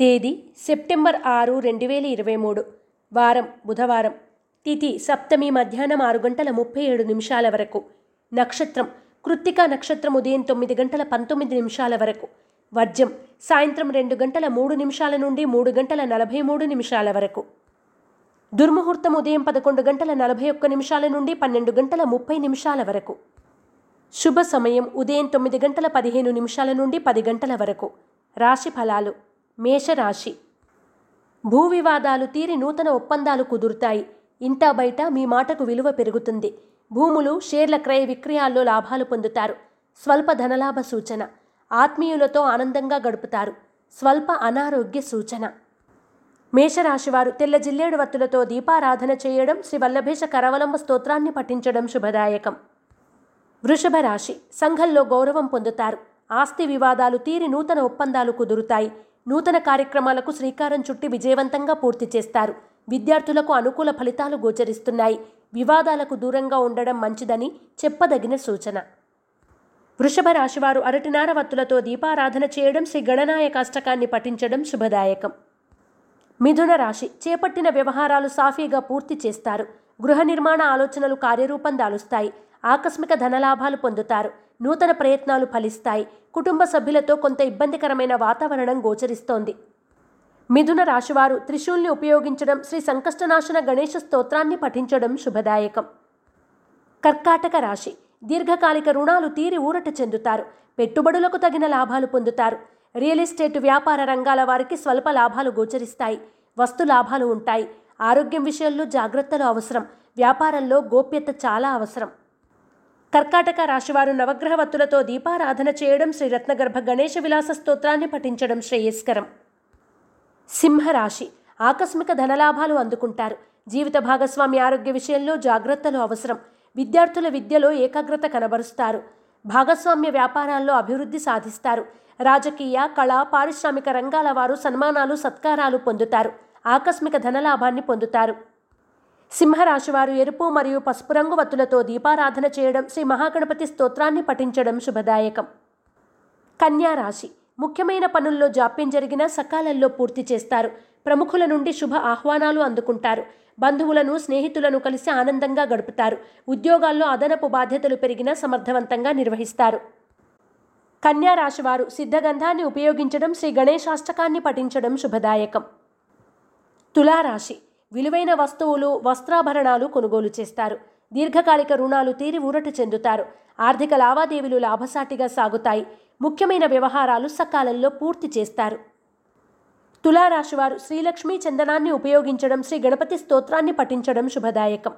తేదీ సెప్టెంబర్ ఆరు రెండు వేల ఇరవై మూడు. వారం బుధవారం. తిథి సప్తమి మధ్యాహ్నం ఆరు గంటల ముప్పై ఏడు నిమిషాల వరకు. నక్షత్రం కృత్తికా నక్షత్రం ఉదయం తొమ్మిది గంటల పంతొమ్మిది నిమిషాల వరకు. వర్జం సాయంత్రం రెండు గంటల మూడు నిమిషాల నుండి మూడు గంటల నలభై మూడు నిమిషాల వరకు. దుర్ముహూర్తం ఉదయం పదకొండు గంటల నలభై ఒక్క నిమిషాల నుండి పన్నెండు గంటల ముప్పై నిమిషాల వరకు. శుభ సమయం ఉదయం తొమ్మిది గంటల పదిహేను నిమిషాల నుండి పది గంటల వరకు. రాశి ఫలాలు. మేషరాశి. భూ వివాదాలు తీరి నూతన ఒప్పందాలు కుదురుతాయి. ఇంటా బయట మీ మాటకు విలువ పెరుగుతుంది. భూములు షేర్ల క్రయ విక్రయాల్లో లాభాలు పొందుతారు. స్వల్ప ధనలాభ సూచన. ఆత్మీయులతో ఆనందంగా గడుపుతారు. స్వల్ప అనారోగ్య సూచన. మేషరాశివారు తెల్ల జిల్లేడు వత్తులతో దీపారాధన చేయడం శ్రీ వల్లభేష కరవలంబ స్తోత్రాన్ని పఠించడం శుభదాయకం. వృషభ రాశి. సంఘంలో గౌరవం పొందుతారు. ఆస్తి వివాదాలు తీరి నూతన ఒప్పందాలు కుదురుతాయి. నూతన కార్యక్రమాలకు శ్రీకారం చుట్టి విజయవంతంగా పూర్తి చేస్తారు. విద్యార్థులకు అనుకూల ఫలితాలు గోచరిస్తున్నాయి. వివాదాలకు దూరంగా ఉండడం మంచిదని చెప్పదగిన సూచన. వృషభ రాశివారు అరటినార వత్తులతో దీపారాధన చేయడం శ్రీ గణనాయక అష్టకాన్ని పఠించడం శుభదాయకం. మిథున రాశి చేపట్టిన వ్యవహారాలు సాఫీగా పూర్తి చేస్తారు. గృహ నిర్మాణ ఆలోచనలు కార్యరూపం దాలుస్తాయి. ఆకస్మిక ధనలాభాలు పొందుతారు. నూతన ప్రయత్నాలు ఫలిస్తాయి. కుటుంబ సభ్యులతో కొంత ఇబ్బందికరమైన వాతావరణం గోచరిస్తోంది. మిథున రాశివారు త్రిశూల్ని ఉపయోగించడం శ్రీ సంకష్టనాశన గణేష స్తోత్రాన్ని పఠించడం శుభదాయకం. కర్కాటక రాశి దీర్ఘకాలిక రుణాలు తీరి ఊరట చెందుతారు. పెట్టుబడులకు తగిన లాభాలు పొందుతారు. రియల్ ఎస్టేట్ వ్యాపార రంగాల వారికి స్వల్ప లాభాలు గోచరిస్తాయి. వస్తు లాభాలు ఉంటాయి. ఆరోగ్యం విషయంలో జాగ్రత్తలు అవసరం. వ్యాపారంలో గోప్యత చాలా అవసరం. కర్కాటక రాశివారు నవగ్రహవత్తులతో దీపారాధన చేయడం శ్రీ రత్నగర్భ గణేష విలాస స్తోత్రాన్ని పఠించడం శ్రేయస్కరం. సింహరాశి ఆకస్మిక ధనలాభాలు అందుకుంటారు. జీవిత భాగస్వామి ఆరోగ్య విషయంలో జాగ్రత్తలు అవసరం. విద్యార్థుల విద్యలో ఏకాగ్రత కనబరుస్తారు. భాగస్వామ్య వ్యాపారాల్లో అభివృద్ధి సాధిస్తారు. రాజకీయ కళ పారిశ్రామిక రంగాల వారు సన్మానాలు సత్కారాలు పొందుతారు. ఆకస్మిక ధనలాభాన్ని పొందుతారు. సింహరాశివారు ఎరుపు మరియు పసుపు రంగు వత్తులతో దీపారాధన చేయడం శ్రీ మహాగణపతి స్తోత్రాన్ని పఠించడం శుభదాయకం. కన్యారాశి ముఖ్యమైన పనుల్లో జాప్యం జరిగినా సకాలంలో పూర్తి చేస్తారు. ప్రముఖుల నుండి శుభ ఆహ్వానాలు అందుకుంటారు. బంధువులను స్నేహితులను కలిసి ఆనందంగా గడుపుతారు. ఉద్యోగాల్లో అదనపు బాధ్యతలు పెరిగినా సమర్థవంతంగా నిర్వహిస్తారు. కన్యారాశివారు సిద్ధగంధాన్ని ఉపయోగించడం శ్రీ గణేశాష్టకాన్ని పఠించడం శుభదాయకం. తులారాశి. విలువైన వస్తువులు వస్త్రాభరణాలు కొనుగోలు చేస్తారు. దీర్ఘకాలిక రుణాలు తీరి ఊరట చెందుతారు. ఆర్థిక లావాదేవీలు లాభసాటిగా సాగుతాయి. ముఖ్యమైన వ్యవహారాలు సకాలంలో పూర్తి చేస్తారు. తులారాశివారు శ్రీలక్ష్మీ చందనాన్ని ఉపయోగించడం శ్రీ గణపతి స్తోత్రాన్ని పఠించడం శుభదాయకం.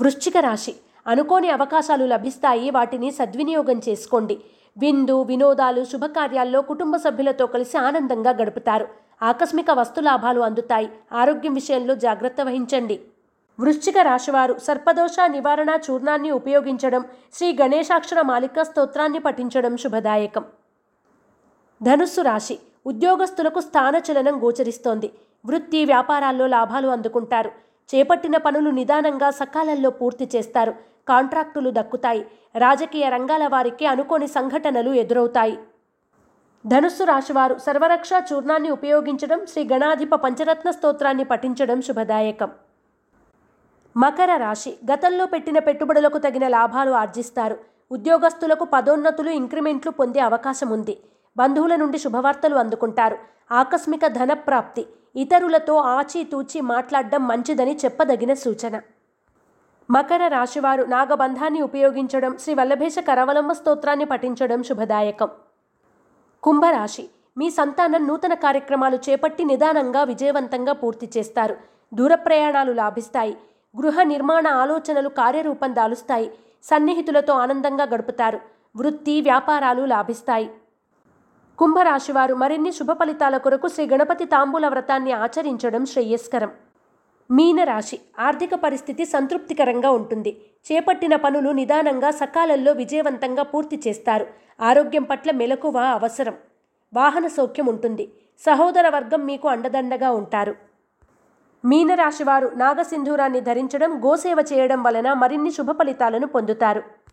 వృశ్చిక రాశి. అనుకోని అవకాశాలు లభిస్తాయి. వాటిని సద్వినియోగం చేసుకోండి. విందు వినోదాలు శుభకార్యాల్లో కుటుంబ సభ్యులతో కలిసి ఆనందంగా గడుపుతారు. ఆకస్మిక వస్తులాభాలు అందుతాయి. ఆరోగ్యం విషయంలో జాగ్రత్త వహించండి. వృశ్చిక రాశివారు సర్పదోష నివారణ చూర్ణాన్ని ఉపయోగించడం శ్రీ గణేశాక్షర మాలిక స్తోత్రాన్ని పఠించడం శుభదాయకం. ధనుస్సు రాశి ఉద్యోగస్తులకు స్థానచలనం గోచరిస్తోంది. వృత్తి వ్యాపారాల్లో లాభాలు అందుకుంటారు. చేపట్టిన పనులు నిదానంగా సకాలంలో పూర్తి చేస్తారు. కాంట్రాక్టులు దక్కుతాయి. రాజకీయ రంగాల వారికి అనుకోని సంఘటనలు ఎదురవుతాయి. ధనుస్సు రాశివారు సర్వరక్ష చూర్ణాన్ని ఉపయోగించడం శ్రీ గణాధిప పంచరత్న స్తోత్రాన్ని పఠించడం శుభదాయకం. మకర రాశి గతంలో పెట్టిన పెట్టుబడులకు తగిన లాభాలు ఆర్జిస్తారు. ఉద్యోగస్తులకు పదోన్నతులు ఇంక్రిమెంట్లు పొందే అవకాశం ఉంది. బంధువుల నుండి శుభవార్తలు అందుకుంటారు. ఆకస్మిక ధనప్రాప్తి ఇతరులతో ఆచితూచి మాట్లాడడం మంచిదని చెప్పదగిన సూచన. మకర రాశివారు నాగబంధాన్ని ఉపయోగించడం శ్రీ వల్లభేష కరవలంబ స్తోత్రాన్ని పఠించడం శుభదాయకం. కుంభరాశి. మీ సంతానం నూతన కార్యక్రమాలు చేపట్టి నిదానంగా విజయవంతంగా పూర్తి చేస్తారు. దూర ప్రయాణాలు లాభిస్తాయి. గృహ నిర్మాణ ఆలోచనలు కార్యరూపం దాలుస్తాయి. సన్నిహితులతో ఆనందంగా గడుపుతారు. వృత్తి వ్యాపారాలు లాభిస్తాయి. కుంభరాశివారు మరిన్ని శుభ ఫలితాల కొరకు శ్రీ గణపతి తాంబూల వ్రతాన్ని ఆచరించడం శ్రేయస్కరం. మీనరాశి ఆర్థిక పరిస్థితి సంతృప్తికరంగా ఉంటుంది. చేపట్టిన పనులు నిదానంగా సకాలంలో విజయవంతంగా పూర్తి చేస్తారు. ఆరోగ్యం పట్ల మెలకువ అవసరం. వాహన సౌఖ్యం ఉంటుంది. సహోదర వర్గం మీకు అండదండగా ఉంటారు. మీనరాశివారు నాగసింధూరాన్ని ధరించడం గోసేవ చేయడం వలన మరిన్ని శుభ ఫలితాలను పొందుతారు.